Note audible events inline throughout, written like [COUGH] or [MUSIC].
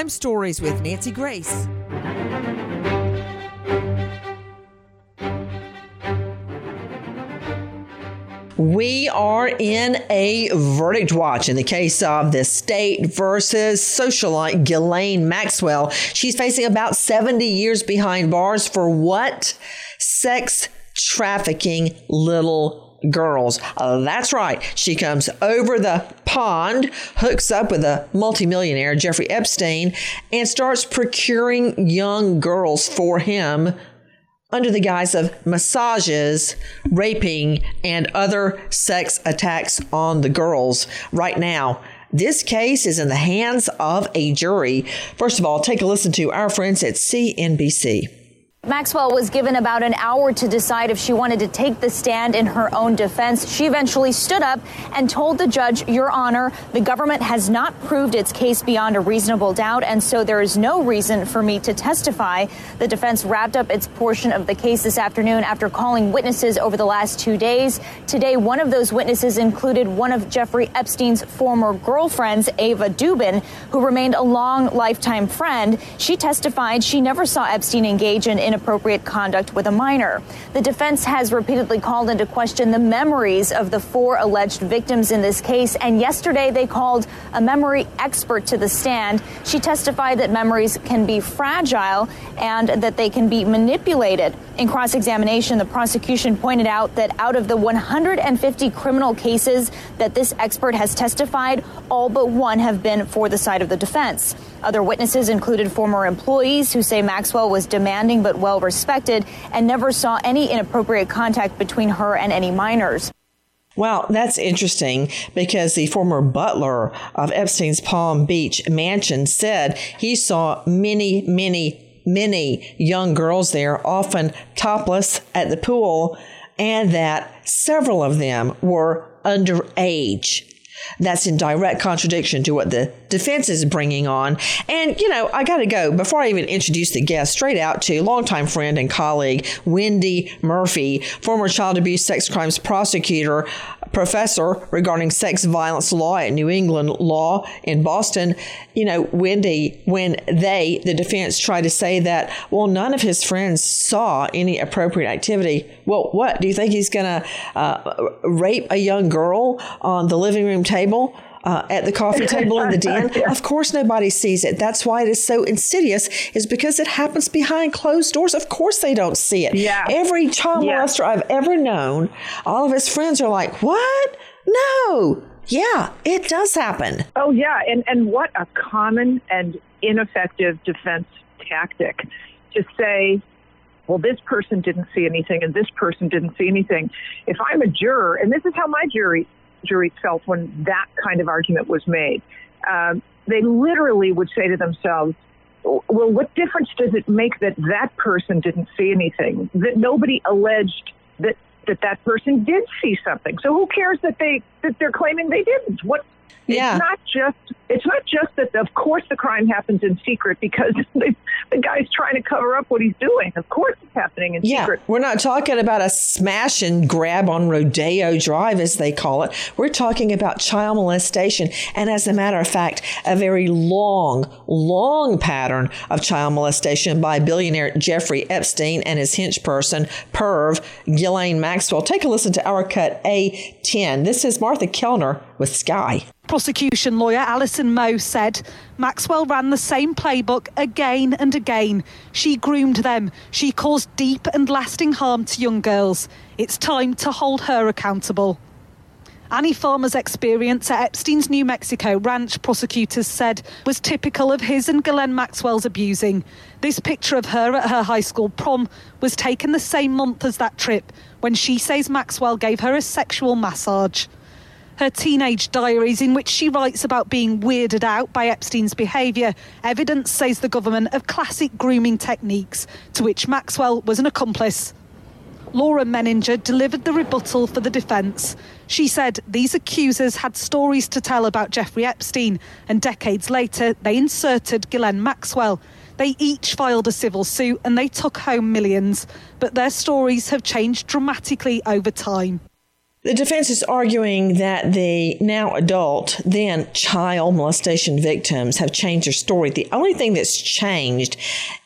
Crime Stories with Nancy Grace. We are in a verdict watch in the case of the state versus socialite Ghislaine Maxwell. She's facing about 70 years behind bars for what? Sex trafficking little girls. Uh, that's right. She comes over the pond, hooks up with a multimillionaire, Jeffrey Epstein, and starts procuring young girls for him under the guise of massages, raping, and other sex attacks on the girls. Right now, this case is in the hands of a jury. First of all, take a listen to our friends at CNBC. Maxwell was given about an hour to decide if she wanted to take the stand in her own defense. She eventually stood up and told the judge, Your Honor, the government has not proved its case beyond a reasonable doubt, and so there is no reason for me to testify. The defense wrapped up its portion of the case this afternoon after calling witnesses over the last two days. Today, one of those witnesses included one of Jeffrey Epstein's former girlfriends, Ava Dubin, who remained a long lifetime friend. She testified she never saw Epstein engage in inappropriate conduct with a minor. The defense has repeatedly called into question the memories of the four alleged victims in this case, and yesterday they called a memory expert to the stand. She testified that memories can be fragile and that they can be manipulated. In cross examination, the prosecution pointed out that out of the 150 criminal cases that this expert has testified, all but one have been for the side of the defense. Other witnesses included former employees who say Maxwell was demanding but well respected and never saw any inappropriate contact between her and any minors. Well, that's interesting because the former butler of Epstein's Palm Beach mansion said he saw many, many, many young girls there, often topless at the pool, and that several of them were underage. That's in direct contradiction to what the defense is bringing on. And, you know, I got to go before I even introduce the guest straight out to longtime friend and colleague, Wendy Murphy, former child abuse sex crimes prosecutor, professor regarding sex violence law at New England Law in Boston. You know, Wendy, when they, the defense, tried to say that, well, none of his friends saw any appropriate activity. Well, what? Do you think he's going to uh, rape a young girl on the living room table? uh, at the coffee [LAUGHS] table in the den. Of course, nobody sees it. That's why it is so insidious, is because it happens behind closed doors. Of course, they don't see it. Yeah. Every child yeah. molester I've ever known, all of his friends are like, "What? No." Yeah, it does happen. Oh yeah, and and what a common and ineffective defense tactic to say well, this person didn't see anything and this person didn't see anything. If I'm a juror, and this is how my jury jury felt when that kind of argument was made. Um, they literally would say to themselves, well, what difference does it make that that person didn't see anything? That nobody alleged that that that person did see something. So who cares that they that they're claiming they didn't? What yeah. It's not just it's not just that of course the crime happens in secret because [LAUGHS] the, the guy's trying to cover up what he's doing. Of course it's happening in yeah, secret. We're not talking about a smash and grab on Rodeo Drive as they call it. We're talking about child molestation and as a matter of fact, a very long, long pattern of child molestation by billionaire Jeffrey Epstein and his hench person, perv Ghislaine Maxwell. Take a listen to our cut A10. This is Martha Kelner with Sky. Prosecution lawyer Alison Moe said Maxwell ran the same playbook again and again. She groomed them. She caused deep and lasting harm to young girls. It's time to hold her accountable. Annie Farmer's experience at Epstein's New Mexico ranch, prosecutors said, was typical of his and Ghislaine Maxwell's abusing. This picture of her at her high school prom was taken the same month as that trip, when she says Maxwell gave her a sexual massage her teenage diaries, in which she writes about being weirded out by Epstein's behaviour. Evidence says the government of classic grooming techniques, to which Maxwell was an accomplice. Laura Menninger delivered the rebuttal for the defence. She said these accusers had stories to tell about Jeffrey Epstein, and decades later, they inserted Ghislaine Maxwell. They each filed a civil suit and they took home millions, but their stories have changed dramatically over time. The defense is arguing that the now adult, then child molestation victims have changed their story. The only thing that's changed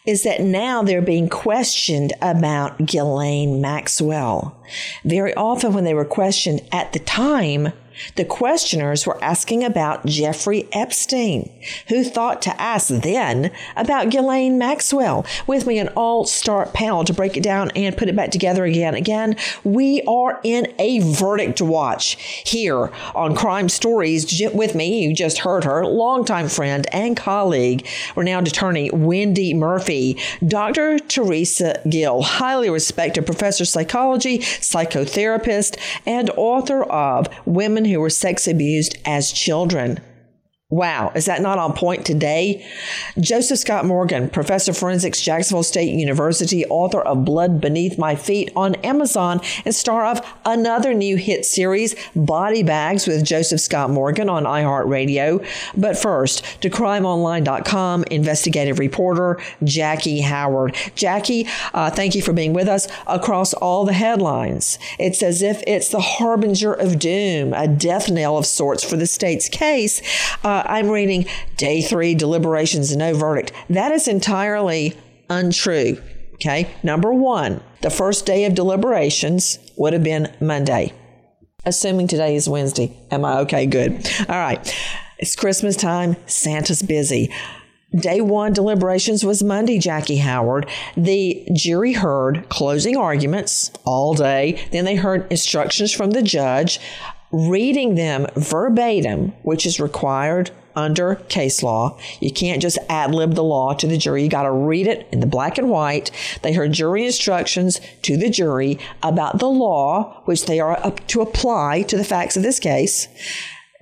is that now they're being questioned about Ghislaine Maxwell. Very often, when they were questioned at the time, the questioners were asking about Jeffrey Epstein, who thought to ask then about Ghislaine Maxwell. With me, an all star panel to break it down and put it back together again. Again, we are in a verdict watch here on Crime Stories. With me, you just heard her, longtime friend and colleague, renowned attorney Wendy Murphy, Dr. Teresa Gil, highly respected professor of psychology, psychotherapist, and author of Women who were sex abused as children. Wow, is that not on point today? Joseph Scott Morgan, professor of forensics, Jacksonville State University, author of Blood Beneath My Feet on Amazon, and star of another new hit series, Body Bags with Joseph Scott Morgan on iHeartRadio. But first, to crimeonline.com investigative reporter Jackie Howard. Jackie, uh, thank you for being with us across all the headlines. It's as if it's the harbinger of doom, a death knell of sorts for the state's case. Uh, uh, I'm reading day three deliberations, no verdict. That is entirely untrue. Okay. Number one, the first day of deliberations would have been Monday. Assuming today is Wednesday. Am I okay? Good. All right. It's Christmas time. Santa's busy. Day one deliberations was Monday, Jackie Howard. The jury heard closing arguments all day. Then they heard instructions from the judge reading them verbatim, which is required under case law. You can't just ad lib the law to the jury. You got to read it in the black and white. They heard jury instructions to the jury about the law, which they are up to apply to the facts of this case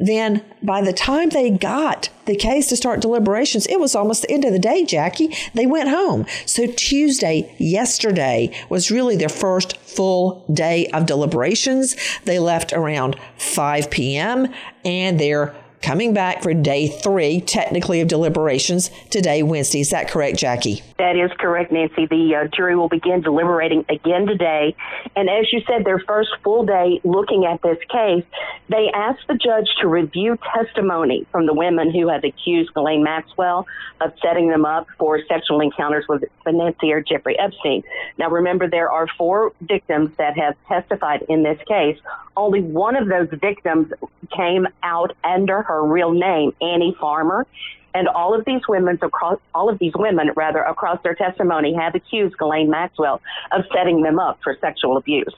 then by the time they got the case to start deliberations, it was almost the end of the day, Jackie. They went home. So Tuesday, yesterday, was really their first full day of deliberations. They left around 5 p.m. and they're coming back for day three, technically, of deliberations today, Wednesday. Is that correct, Jackie? That is correct, Nancy. The uh, jury will begin deliberating again today. And as you said, their first full day looking at this case, they asked the judge to review testimony from the women who have accused Ghislaine Maxwell of setting them up for sexual encounters with financier Jeffrey Epstein. Now, remember, there are four victims that have testified in this case. Only one of those victims came out under her real name, Annie Farmer. And all of these women across all of these women rather across their testimony have accused Ghislaine Maxwell of setting them up for sexual abuse.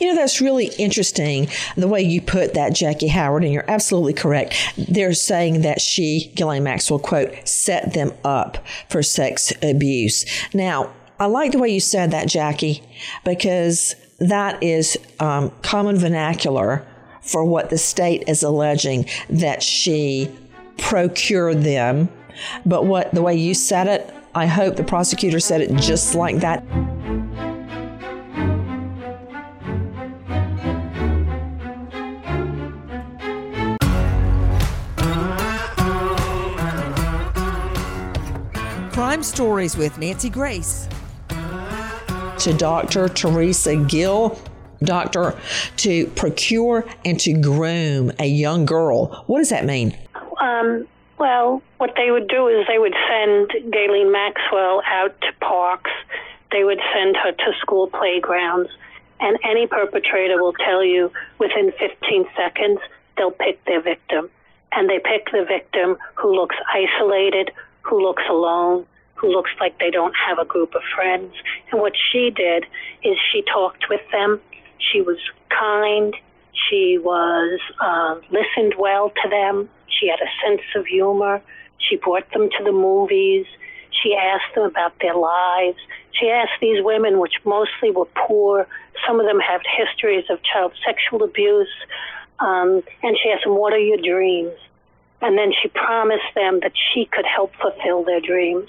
You know, that's really interesting the way you put that, Jackie Howard, and you're absolutely correct. They're saying that she, Ghislaine Maxwell, quote, set them up for sex abuse. Now, I like the way you said that, Jackie, because that is um, common vernacular for what the state is alleging that she procured them. But what the way you said it, I hope the prosecutor said it just like that. Crime Stories with Nancy Grace. To Dr. Teresa Gil, doctor to procure and to groom a young girl. What does that mean? Um, well, what they would do is they would send Ghislaine Maxwell out to parks. They would send her to school playgrounds. And any perpetrator will tell you within 15 seconds they'll pick their victim. And they pick the victim who looks isolated, who looks alone, who looks like they don't have a group of friends. And what she did is she talked with them she was kind. She was uh, listened well to them. She had a sense of humor. She brought them to the movies. She asked them about their lives. She asked these women, which mostly were poor, some of them had histories of child sexual abuse, um, and she asked them, What are your dreams? And then she promised them that she could help fulfill their dreams.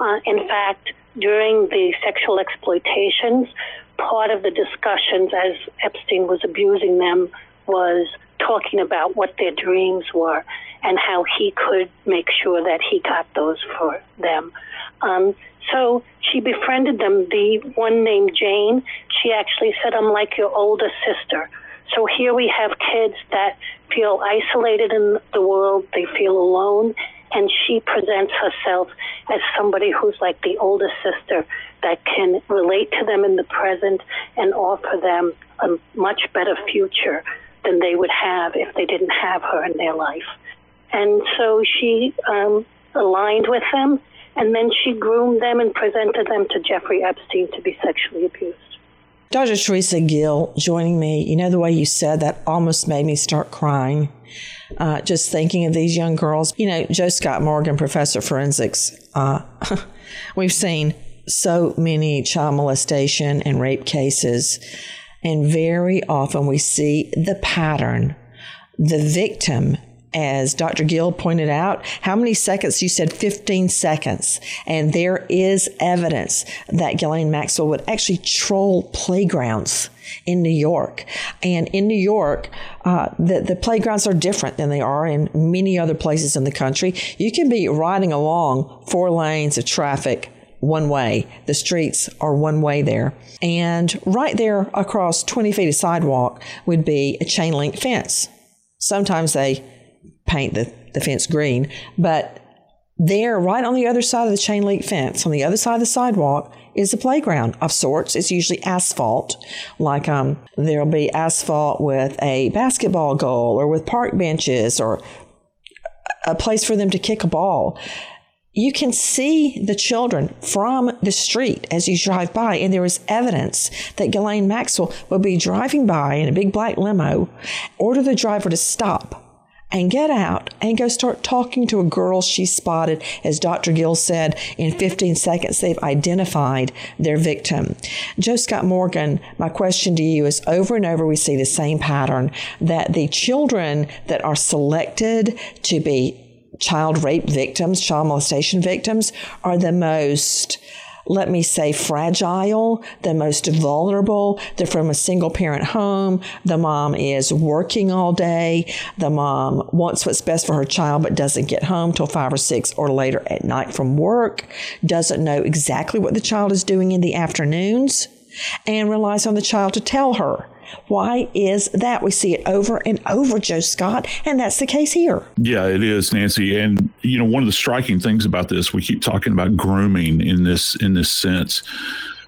Uh, in fact, during the sexual exploitations, part of the discussions as Epstein was abusing them was talking about what their dreams were and how he could make sure that he got those for them. Um, so she befriended them. The one named Jane, she actually said, I'm like your older sister. So here we have kids that feel isolated in the world, they feel alone, and she presents herself as somebody who's like the older sister that can relate to them in the present and offer them a much better future than they would have if they didn't have her in their life. And so she um, aligned with them, and then she groomed them and presented them to Jeffrey Epstein to be sexually abused. Dr. Teresa Gil joining me. You know, the way you said that almost made me start crying. Uh, just thinking of these young girls. You know, Joe Scott Morgan, professor of forensics, uh, [LAUGHS] we've seen so many child molestation and rape cases, and very often we see the pattern. The victim as Dr. Gil pointed out, how many seconds? You said 15 seconds. And there is evidence that Ghislaine Maxwell would actually troll playgrounds in New York. And in New York, uh, the, the playgrounds are different than they are in many other places in the country. You can be riding along four lanes of traffic one way. The streets are one way there. And right there across 20 feet of sidewalk would be a chain link fence. Sometimes they paint the, the fence green, but there, right on the other side of the chain link fence, on the other side of the sidewalk, is a playground of sorts. It's usually asphalt, like um, there'll be asphalt with a basketball goal or with park benches or a place for them to kick a ball. You can see the children from the street as you drive by, and there is evidence that Ghislaine Maxwell will be driving by in a big black limo, order the driver to stop and get out and go start talking to a girl she spotted. As Dr. Gil said, in 15 seconds, they've identified their victim. Joe Scott Morgan, my question to you is over and over, we see the same pattern that the children that are selected to be child rape victims, child molestation victims, are the most let me say, fragile, the most vulnerable. They're from a single parent home. The mom is working all day. The mom wants what's best for her child, but doesn't get home till five or six or later at night from work, doesn't know exactly what the child is doing in the afternoons, and relies on the child to tell her why is that? We see it over and over, Joe Scott, and that's the case here. Yeah, it is, Nancy. And you know, one of the striking things about this, we keep talking about grooming in this in this sense.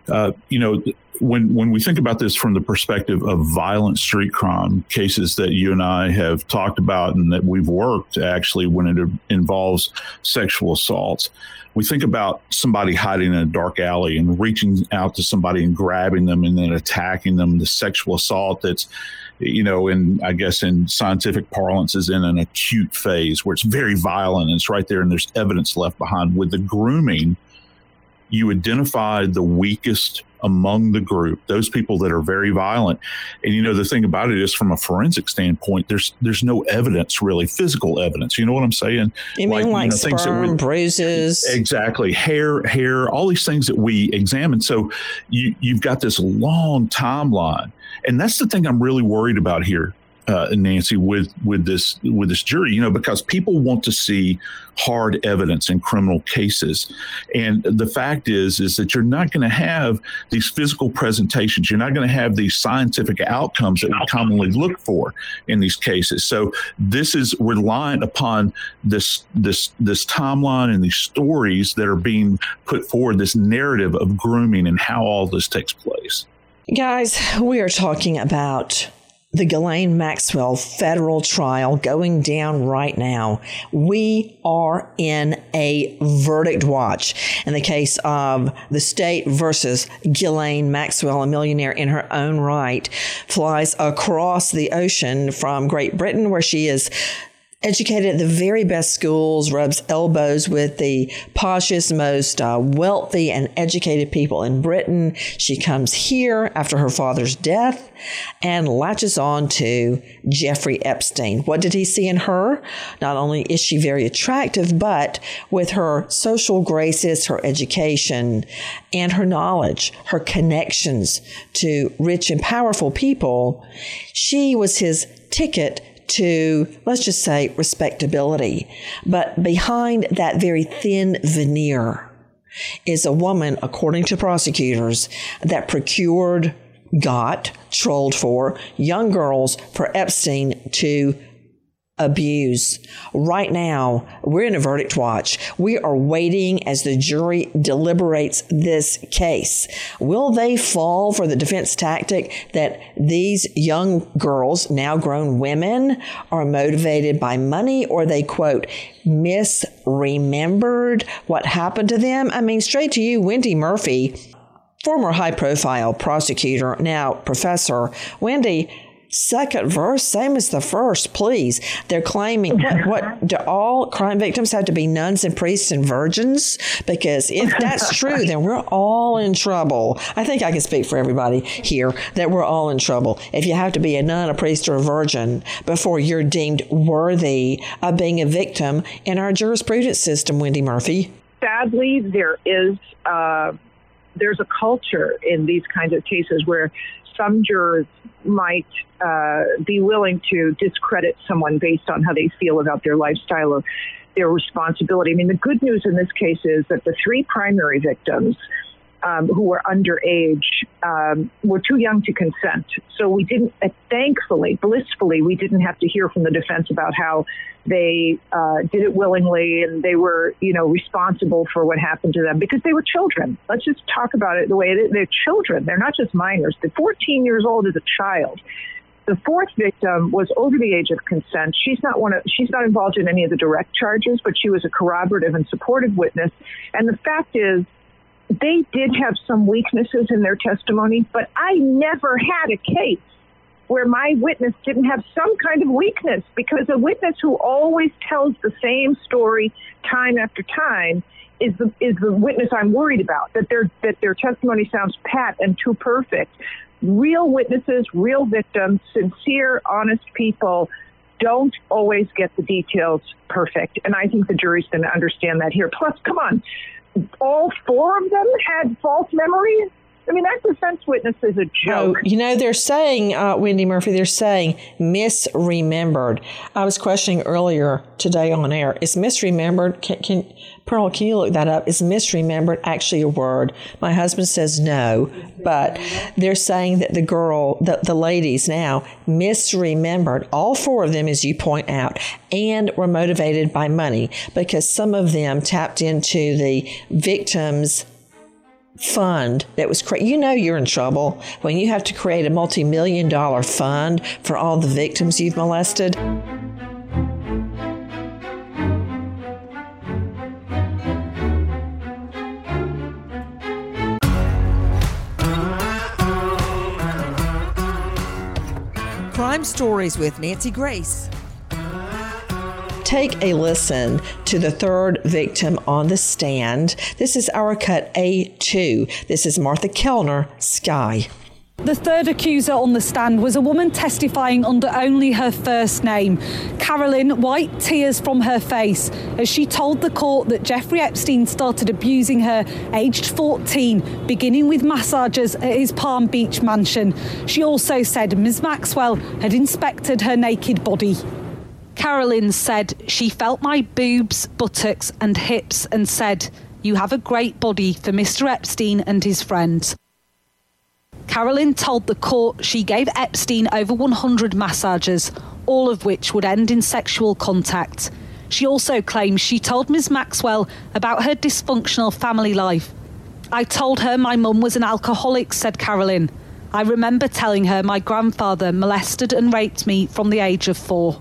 Uh, you know, when when we think about this from the perspective of violent street crime cases that you and I have talked about and that we've worked actually when it involves sexual assaults, we think about somebody hiding in a dark alley and reaching out to somebody and grabbing them and then attacking them. The sexual assault that's you know, in I guess in scientific parlance, is in an acute phase where it's very violent and it's right there and there's evidence left behind. With the grooming, you identify the weakest among the group, those people that are very violent. And you know, the thing about it is from a forensic standpoint, there's there's no evidence really, physical evidence. You know what I'm saying? You like, mean like you know, sperm, we, bruises? Exactly. Hair, hair, all these things that we examine. So you you've got this long timeline. And that's the thing I'm really worried about here uh, Nancy, with with this with this jury, you know, because people want to see hard evidence in criminal cases, and the fact is is that you're not going to have these physical presentations. You're not going to have these scientific outcomes that we commonly look for in these cases. So this is reliant upon this this this timeline and these stories that are being put forward. This narrative of grooming and how all this takes place. Guys, we are talking about the Ghislaine Maxwell federal trial going down right now. We are in a verdict watch in the case of the state versus Ghislaine Maxwell, a millionaire in her own right, flies across the ocean from Great Britain, where she is educated at the very best schools, rubs elbows with the poshest, most uh, wealthy and educated people in Britain. She comes here after her father's death and latches on to Jeffrey Epstein. What did he see in her? Not only is she very attractive, but with her social graces, her education, and her knowledge, her connections to rich and powerful people, she was his ticket to, let's just say, respectability. But behind that very thin veneer is a woman, according to prosecutors, that procured got trolled for young girls for Epstein to abuse. Right now, we're in a verdict watch. We are waiting as the jury deliberates this case. Will they fall for the defense tactic that these young girls, now grown women, are motivated by money or they quote, misremembered what happened to them? I mean, straight to you, Wendy Murphy, former high profile prosecutor, now professor. Wendy, second verse, same as the first, please. They're claiming [LAUGHS] what do all crime victims have to be nuns and priests and virgins? Because if that's [LAUGHS] true, then we're all in trouble. I think I can speak for everybody here that we're all in trouble. If you have to be a nun, a priest, or a virgin before you're deemed worthy of being a victim in our jurisprudence system, Wendy Murphy. Sadly, there is. Uh, there's a culture in these kinds of cases where some jurors might uh, be willing to discredit someone based on how they feel about their lifestyle or their responsibility. I mean, the good news in this case is that the three primary victims um, who were underage um, were too young to consent. So we didn't, uh, thankfully, blissfully, we didn't have to hear from the defense about how they uh, did it willingly and they were, you know, responsible for what happened to them because they were children. Let's just talk about it the way is. They're children. They're not just minors. The 14 years old is a child. The fourth victim was over the age of consent. She's not one of, she's not involved in any of the direct charges, but she was a corroborative and supportive witness. And the fact is, they did have some weaknesses in their testimony, but I never had a case where my witness didn't have some kind of weakness because a witness who always tells the same story time after time is the is the witness I'm worried about that their that their testimony sounds pat and too perfect. Real witnesses, real victims, sincere, honest people don't always get the details perfect. And I think the jury's going to understand that here. Plus, come on, all four of them had false memories. I mean, that defense witness is a joke. Oh, you know, they're saying, uh, Wendy Murphy, they're saying misremembered. I was questioning earlier today on air. Is misremembered? Can, can Pearl? Can you look that up? Is misremembered actually a word? My husband says no, but they're saying that the girl, the, the ladies now misremembered all four of them, as you point out, and were motivated by money because some of them tapped into the victims' fund that was created. You know you're in trouble when you have to create a multi million dollar fund for all the victims you've molested. Crime Stories with Nancy Grace take a listen to the third victim on the stand. This is our cut A2. This is Martha Kelner, Sky. The third accuser on the stand was a woman testifying under only her first name. Carolyn wiped tears from her face as she told the court that Jeffrey Epstein started abusing her aged 14, beginning with massages at his Palm Beach mansion. She also said Ms. Maxwell had inspected her naked body. Carolyn said she felt my boobs, buttocks, and hips and said, You have a great body for Mr. Epstein and his friends. Carolyn told the court she gave Epstein over 100 massages, all of which would end in sexual contact. She also claims she told Ms. Maxwell about her dysfunctional family life. I told her my mum was an alcoholic, said Carolyn. I remember telling her my grandfather molested and raped me from the age of four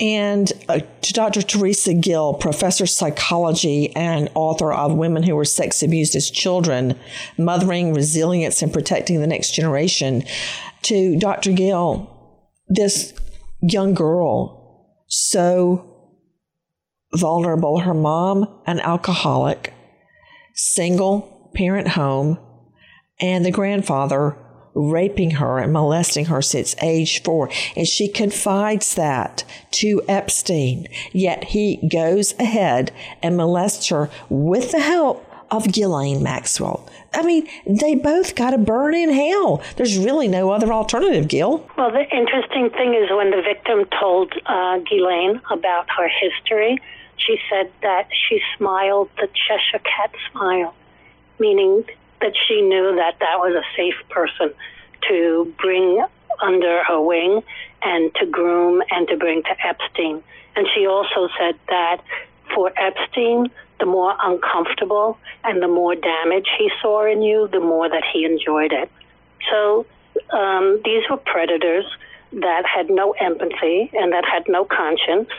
and uh, to Dr. Teresa Gil, professor of psychology and author of Women Who Were Sex Abused as Children, Mothering Resilience and Protecting the Next Generation. To Dr. Gil, this young girl, so vulnerable, her mom, an alcoholic, single parent home, and the grandfather raping her and molesting her since age four. And she confides that to Epstein. Yet he goes ahead and molests her with the help of Ghislaine Maxwell. I mean, they both got to burn in hell. There's really no other alternative, Gil. Well, the interesting thing is when the victim told uh, Ghislaine about her history, she said that she smiled the Cheshire Cat smile, meaning that she knew that that was a safe person to bring under her wing and to groom and to bring to Epstein. And she also said that for Epstein, the more uncomfortable and the more damage he saw in you, the more that he enjoyed it. So um, these were predators that had no empathy and that had no conscience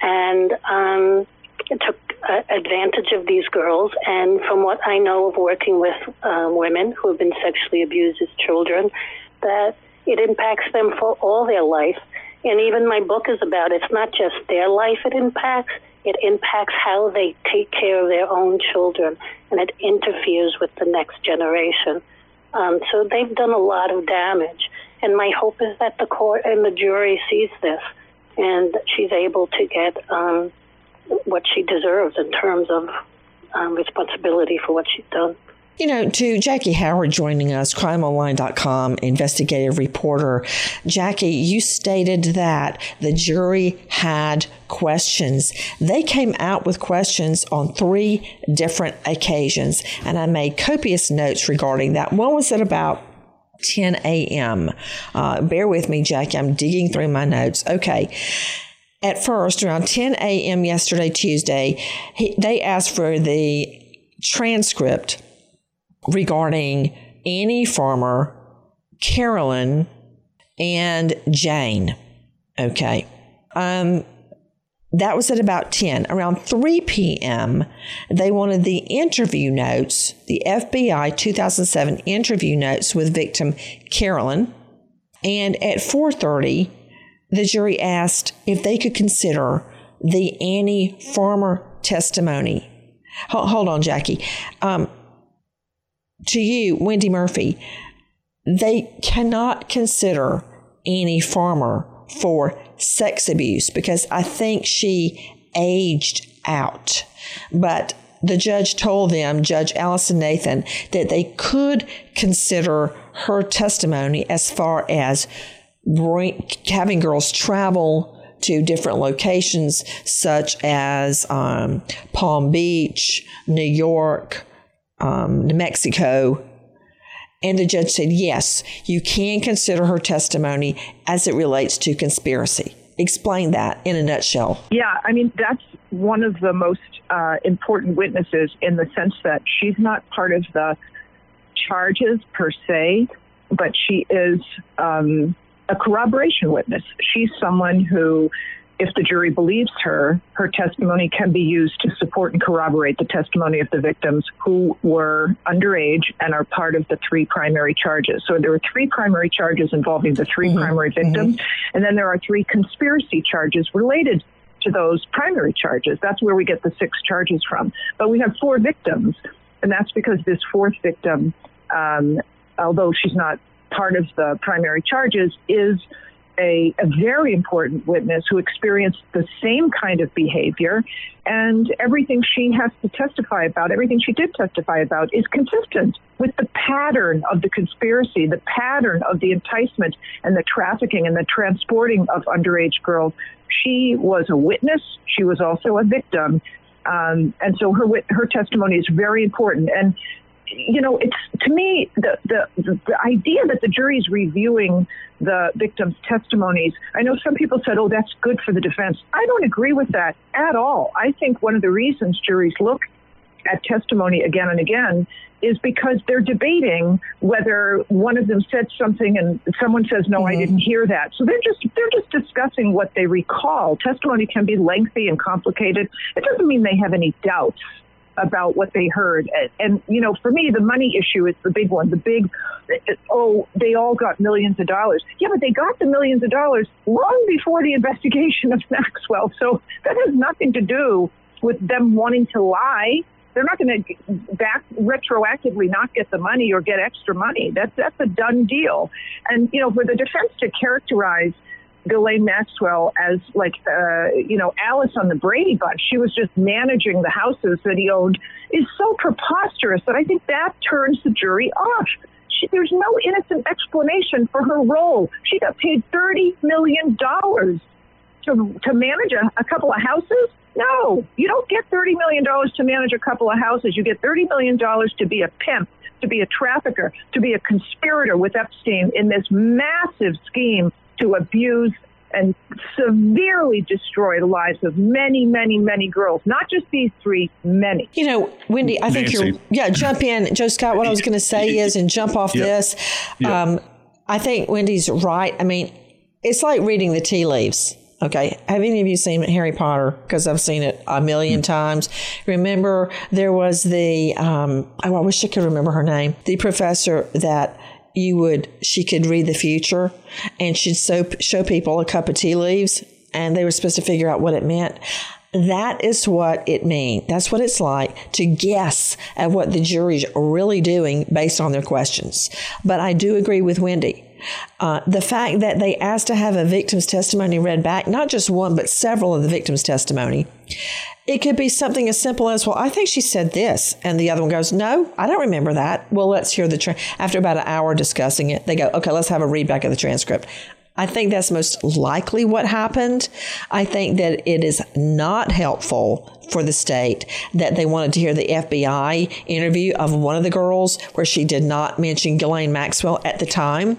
and um, took advantage of these girls. And from what I know of working with um, women who have been sexually abused as children, that it impacts them for all their life. And even my book is about it's not just their life it impacts, it impacts how they take care of their own children, and it interferes with the next generation. Um, so they've done a lot of damage. And my hope is that the court and the jury sees this and she's able to get um, what she deserves in terms of um, responsibility for what she's done. You know, to Jackie Howard joining us, crimeonline.com investigative reporter. Jackie, you stated that the jury had questions. They came out with questions on three different occasions, and I made copious notes regarding that. One was at about 10 a.m. Uh, bear with me, Jackie. I'm digging through my notes. Okay. At first, around 10 a.m. yesterday, Tuesday, he, they asked for the transcript regarding Annie Farmer, Carolyn, and Jane. Okay. Um, that was at about 10. Around 3 p.m., they wanted the interview notes, the FBI 2007 interview notes with victim Carolyn. And at 4:30, the jury asked if they could consider the Annie Farmer testimony. Hold, on, Jackie. Um, to you, Wendy Murphy, they cannot consider Annie Farmer for sex abuse because I think she aged out. But the judge told them, Judge Alison Nathan, that they could consider her testimony as far as bring, having girls travel to different locations, such as um, Palm Beach, New York, um, New Mexico. And the judge said, yes, you can consider her testimony as it relates to conspiracy. Explain that in a nutshell. Yeah, I mean, that's one of the most uh, important witnesses in the sense that she's not part of the charges per se, but she is um, a corroboration witness. She's someone who if the jury believes her, her testimony can be used to support and corroborate the testimony of the victims who were underage and are part of the three primary charges. So there were three primary charges involving the 3 mm-hmm. primary mm-hmm. victims, mm-hmm. and then there are three conspiracy charges related to those primary charges. That's where we get the six charges from. But we have four victims, and that's because this fourth victim, um, although she's not part of the primary charges, is a, a, very important witness who experienced the same kind of behavior, and everything she has to testify about, everything she did testify about, is consistent with the pattern of the conspiracy, the pattern of the enticement and the trafficking and the transporting of underage girls. She was a witness, she was also a victim. Um, and so her her testimony is very important. And you know, it's to me the, the the idea that the jury is reviewing the victims' testimonies. I know some people said, "Oh, that's good for the defense." I don't agree with that at all. I think one of the reasons juries look at testimony again and again is because they're debating whether one of them said something and someone says no mm-hmm. I didn't hear that. So they're just they're just discussing what they recall. Testimony can be lengthy and complicated. It doesn't mean they have any doubts about what they heard. And, and, you know, for me, the money issue is the big one. The big, oh, they all got millions of dollars. Yeah, but they got the millions of dollars long before the investigation of Maxwell. So that has nothing to do with them wanting to lie. They're not going to back retroactively not get the money or get extra money. That's that's a done deal. And you know, for the defense to characterize Ghislaine Maxwell as like uh, you know Alice on the Brady Bunch. She was just managing the houses that he owned is so preposterous that I think that turns the jury off. She, there's no innocent explanation for her role. She got paid thirty million dollars to to manage a, a couple of houses. No, you don't get thirty million dollars to manage a couple of houses. You get thirty million dollars to be a pimp to be a trafficker, to be a conspirator with Epstein in this massive scheme to abuse and severely destroy the lives of many, many, many girls. Not just these three, many. You know, Wendy, I think Nancy. you're, yeah, jump in. Joe Scott, what I was going to say is, and jump off Yeah. this. Yeah. Um, I think Wendy's right. I mean, it's like reading the tea leaves. Okay. Have any of you seen Harry Potter? Because I've seen it a million times. Remember, there was the, um, oh, I wish I could remember her name, the professor that you would, she could read the future and she'd so, show people a cup of tea leaves and they were supposed to figure out what it meant. That is what it means. That's what it's like to guess at what the jury's really doing based on their questions. But I do agree with Wendy. Uh, the fact that they asked to have a victim's testimony read back, not just one, but several of the victim's testimony, it could be something as simple as, well, I think she said this. And the other one goes, no, I don't remember that. Well, let's hear the, tra-. after about an hour discussing it, they go, okay, let's have a read back of the transcript. I think that's most likely what happened. I think that it is not helpful for the state that they wanted to hear the FBI interview of one of the girls where she did not mention Ghislaine Maxwell at the time.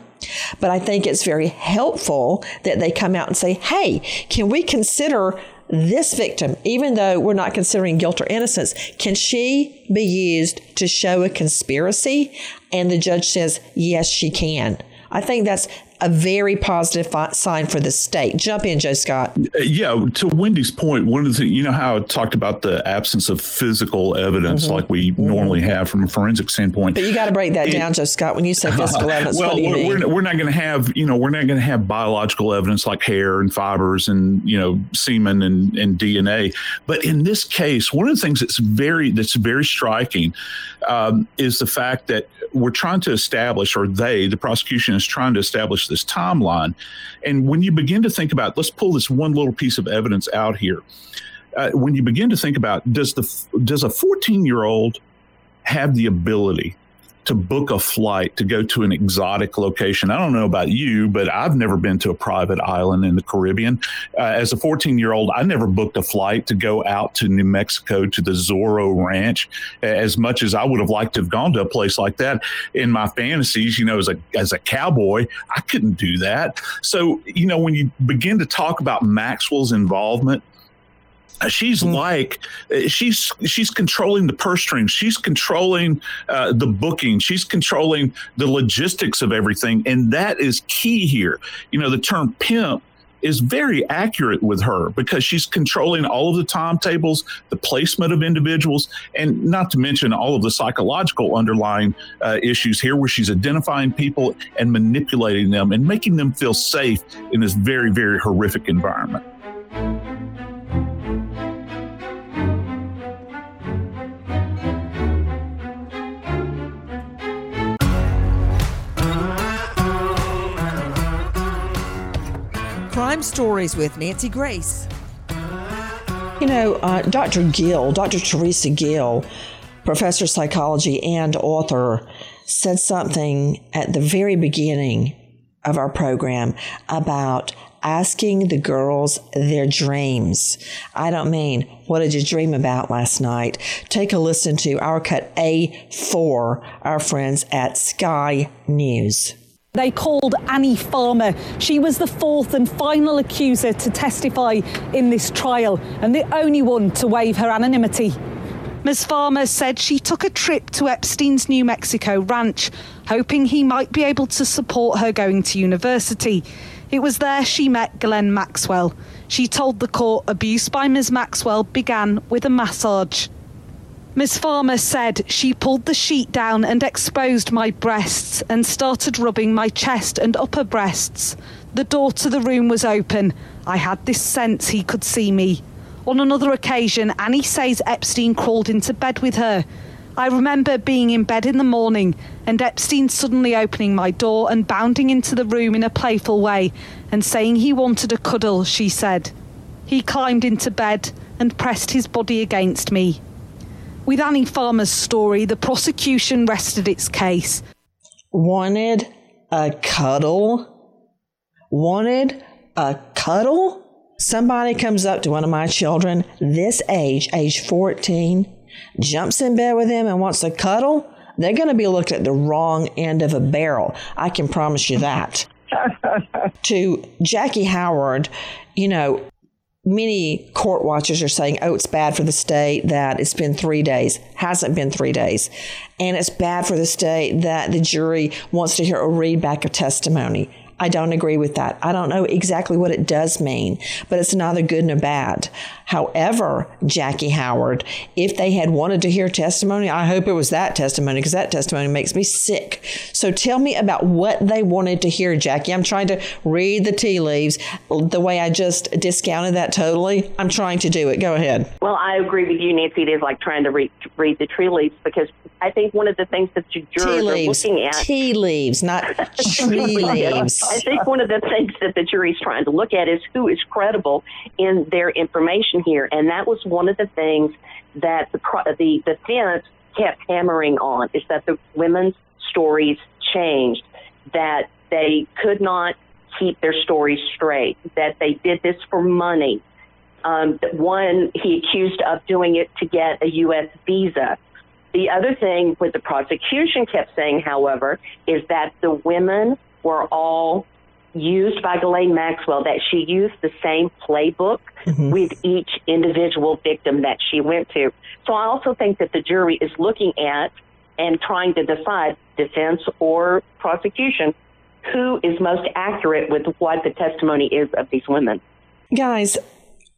But I think it's very helpful that they come out and say, hey, can we consider this victim, even though we're not considering guilt or innocence, can she be used to show a conspiracy? And the judge says, yes, she can. I think that's a very positive fi- sign for the state. Jump in, Joe Scott. Uh, yeah, to Wendy's point, one of the you know how I talked about the absence of physical evidence like we normally have from a forensic standpoint. But you got to break that It- down, Joe Scott. When you say physical [LAUGHS] evidence, well, what do you we're, we're, we're not going to have, you know, we're not going to have biological evidence like hair and fibers and, you know, semen and, and DNA. But in this case, one of the things that's very, that's very striking um, is the fact that we're trying to establish, or they, the prosecution is trying to establish this timeline. And when you begin to think about, let's pull this one little piece of evidence out here. Uh, when you begin to think about, does the does a 14 year old have the ability to book a flight to go to an exotic location. I don't know about you, but I've never been to a private island in the Caribbean. Uh, as a 14 year old, I never booked a flight to go out to New Mexico to the Zorro Ranch. As much as I would have liked to have gone to a place like that in my fantasies, you know, as a as a cowboy, I couldn't do that. So, you know, when you begin to talk about Maxwell's involvement, she's like uh, she's she's controlling the purse strings. She's controlling uh, the booking. She's controlling the logistics of everything. And that is key here. You know the term pimp is very accurate with her because she's controlling all of the timetables, the placement of individuals, and not to mention all of the psychological underlying uh, issues here, where she's identifying people and manipulating them and making them feel safe in this very, very horrific environment. Crime Stories with Nancy Grace. You know, uh, Dr. Gil, Dr. Teresa Gil, professor of psychology and author, said something at the very beginning of our program about asking the girls their dreams. I don't mean, what did you dream about last night? Take a listen to our cut A4, our friends at Sky News. They called Annie Farmer. She was the fourth and final accuser to testify in this trial and the only one to waive her anonymity. Ms. Farmer said she took a trip to Epstein's New Mexico ranch, hoping he might be able to support her going to university. It was there she met Ghislaine Maxwell. She told the court abuse by Ms. Maxwell began with a massage. Miss Farmer said she pulled the sheet down and exposed my breasts and started rubbing my chest and upper breasts. The door to the room was open. I had this sense he could see me. On another occasion, Annie says Epstein crawled into bed with her. I remember being in bed in the morning and Epstein suddenly opening my door and bounding into the room in a playful way and saying he wanted a cuddle, she said. He climbed into bed and pressed his body against me. With Annie Farmer's story, the prosecution rested its case. Wanted a cuddle? Wanted a cuddle? Somebody comes up to one of my children this age, age 14, jumps in bed with him and wants a cuddle? they're going to be looked at the wrong end of a barrel. I can promise you that. [LAUGHS] to Jackie Howard, you know, many court watchers are saying, oh, it's bad for the state that it's been three days. Hasn't been three days. And it's bad for the state that the jury wants to hear a readback of testimony. I don't agree with that. I don't know exactly what it does mean, but it's neither good nor bad. However, Jackie Howard, if they had wanted to hear testimony, I hope it was that testimony because that testimony makes me sick. So tell me about what they wanted to hear, Jackie. I'm trying to read the tea leaves the way I just discounted that totally. I'm trying to do it. Go ahead. Well, I agree with you, Nancy. It is like trying to read, read the tea leaves because I think one of the things that the jurors are looking at tea leaves, not [LAUGHS] tree leaves. I think one of the things that the jury's trying to look at is who is credible in their information here, and that was one of the things that the the defense kept hammering on is that the women's stories changed, that they could not keep their stories straight, that they did this for money. Um, one, he accused of doing it to get a U.S. visa. The other thing what the prosecution kept saying, however, is that the women were all used by Ghislaine Maxwell, that she used the same playbook mm-hmm. with each individual victim that she went to. So I also think that the jury is looking at and trying to decide, defense or prosecution, who is most accurate with what the testimony is of these women. Guys,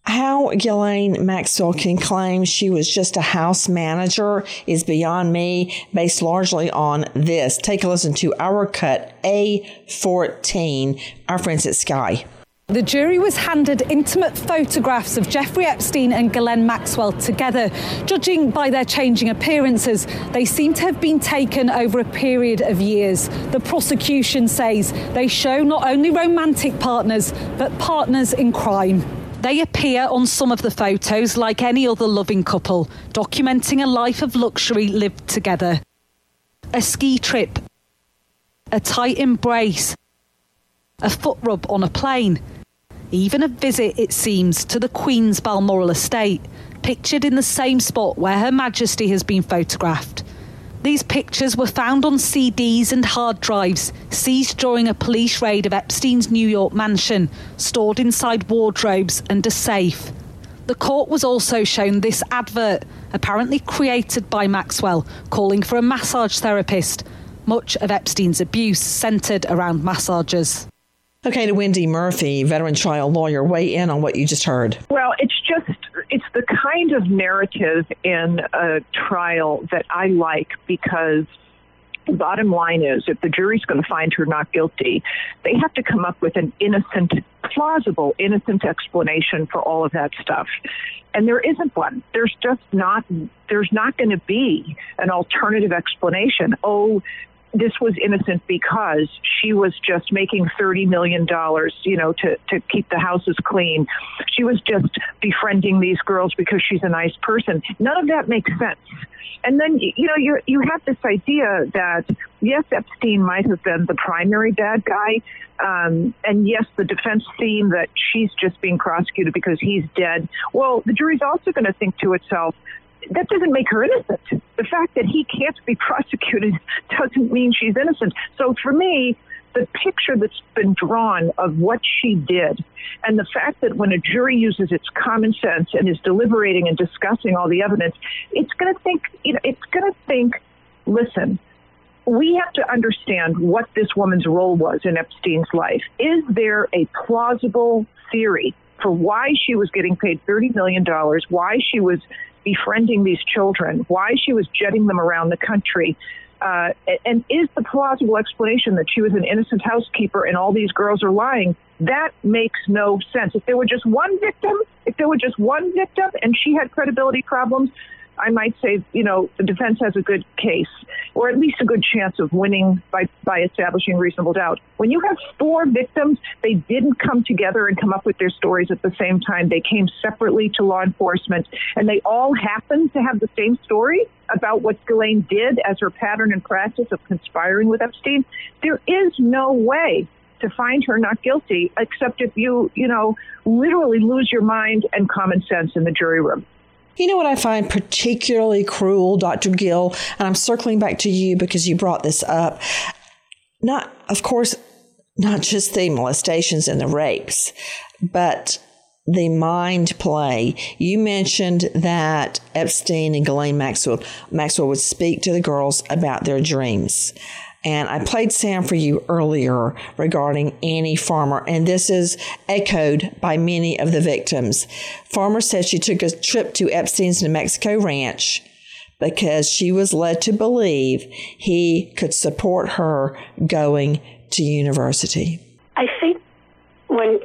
how Ghislaine Maxwell can claim she was just a house manager is beyond me, based largely on this. Take a listen to our cut A14, our friends at Sky. The jury was handed intimate photographs of Jeffrey Epstein and Ghislaine Maxwell together. Judging by their changing appearances, they seem to have been taken over a period of years. The prosecution says they show not only romantic partners, but partners in crime. They appear on some of the photos like any other loving couple, documenting a life of luxury lived together. A ski trip, a tight embrace, a foot rub on a plane, even a visit, it seems, to the Queen's Balmoral estate, pictured in the same spot where Her Majesty has been photographed. These pictures were found on CDs and hard drives seized during a police raid of Epstein's New York mansion, stored inside wardrobes and a safe. The court was also shown this advert, apparently created by Maxwell, calling for a massage therapist. Much of Epstein's abuse centered around massages. Okay, to Wendy Murphy, veteran trial lawyer, weigh in on what you just heard. Well, it's just it's the kind of narrative in a trial that I like because the bottom line is if the jury's going to find her not guilty, they have to come up with an innocent, plausible, innocent explanation for all of that stuff. And there isn't one. There's just not there's not going to be an alternative explanation. Oh, this was innocent because she was just making $30 million, you know, to, to keep the houses clean. She was just befriending these girls because she's a nice person. None of that makes sense. And then, you know, you you have this idea that, yes, Epstein might have been the primary bad guy. Um, and yes, the defense theme that she's just being prosecuted because he's dead. Well, the jury's also going to think to itself, that doesn't make her innocent. The fact that he can't be prosecuted [LAUGHS] doesn't mean she's innocent. So for me, the picture that's been drawn of what she did and the fact that when a jury uses its common sense and is deliberating and discussing all the evidence, it's going to think, you know, it's going to think, listen, we have to understand what this woman's role was in Epstein's life. Is there a plausible theory for why she was getting paid $30 million, why she was befriending these children, why she was jetting them around the country. Uh, and is the plausible explanation that she was an innocent housekeeper and all these girls are lying? That makes no sense. If there were just one victim, if there were just one victim and she had credibility problems, I might say, you know, the defense has a good case, or at least a good chance of winning by, by establishing reasonable doubt. When you have four victims, they didn't come together and come up with their stories at the same time. They came separately to law enforcement, and they all happened to have the same story about what Ghislaine did as her pattern and practice of conspiring with Epstein. There is no way to find her not guilty, except if you, you know, literally lose your mind and common sense in the jury room. You know what I find particularly cruel, Dr. Gil? And I'm circling back to you because you brought this up. Not, of course, not just the molestations and the rapes, but the mind play. You mentioned that Epstein and Ghislaine Maxwell Maxwell would speak to the girls about their dreams. And I played Sam for you earlier regarding Annie Farmer, and this is echoed by many of the victims. Farmer said she took a trip to Epstein's New Mexico ranch because she was led to believe he could support her going to university. I think when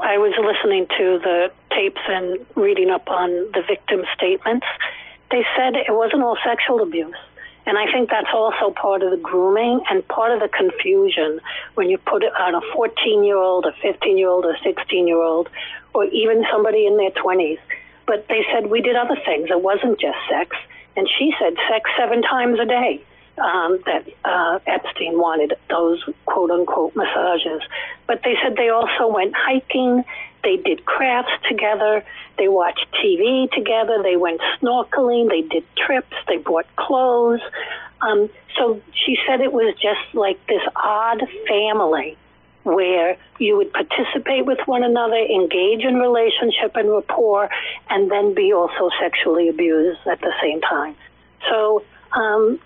I was listening to the tapes and reading up on the victim statements, they said it wasn't all sexual abuse. And I think that's also part of the grooming and part of the confusion when you put it on a 14 year old, a 15 year old, a 16 year old, or even somebody in their 20s. But they said we did other things. It wasn't just sex. And she said sex seven times a day. Um, that uh, Epstein wanted those quote unquote massages. But they said they also went hiking, they did crafts together, they watched TV together, they went snorkeling, they did trips, they bought clothes. Um, so she said it was just like this odd family where you would participate with one another, engage in relationship and rapport, and then be also sexually abused at the same time. So um,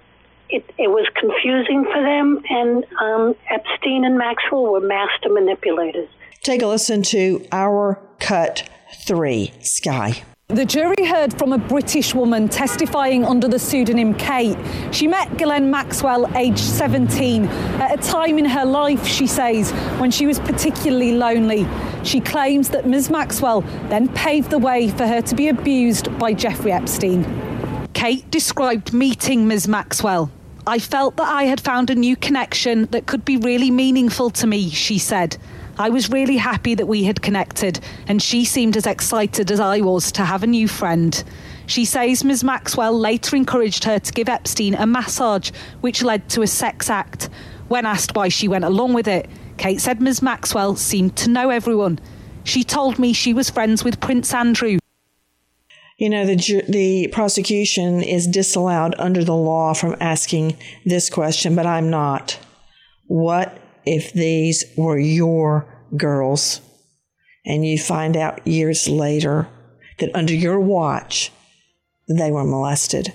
it, it was confusing for them, and um, Epstein and Maxwell were master manipulators. Take a listen to our cut three, Sky. The jury heard from a British woman testifying under the pseudonym Kate. She met Ghislaine Maxwell aged 17 at a time in her life, she says, when she was particularly lonely. She claims that Ms. Maxwell then paved the way for her to be abused by Jeffrey Epstein. Kate described meeting Ms. Maxwell. I felt that I had found a new connection that could be really meaningful to me, she said. I was really happy that we had connected, and she seemed as excited as I was to have a new friend. She says Ms. Maxwell later encouraged her to give Epstein a massage, which led to a sex act. When asked why she went along with it, Kate said Ms. Maxwell seemed to know everyone. She told me she was friends with Prince Andrew. You know, the, the prosecution is disallowed under the law from asking this question, but I'm not. What if these were your girls and you find out years later that under your watch they were molested.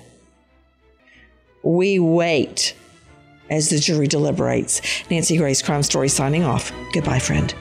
We wait as the jury deliberates. Nancy Grace, Crime Story, signing off. Goodbye, friend.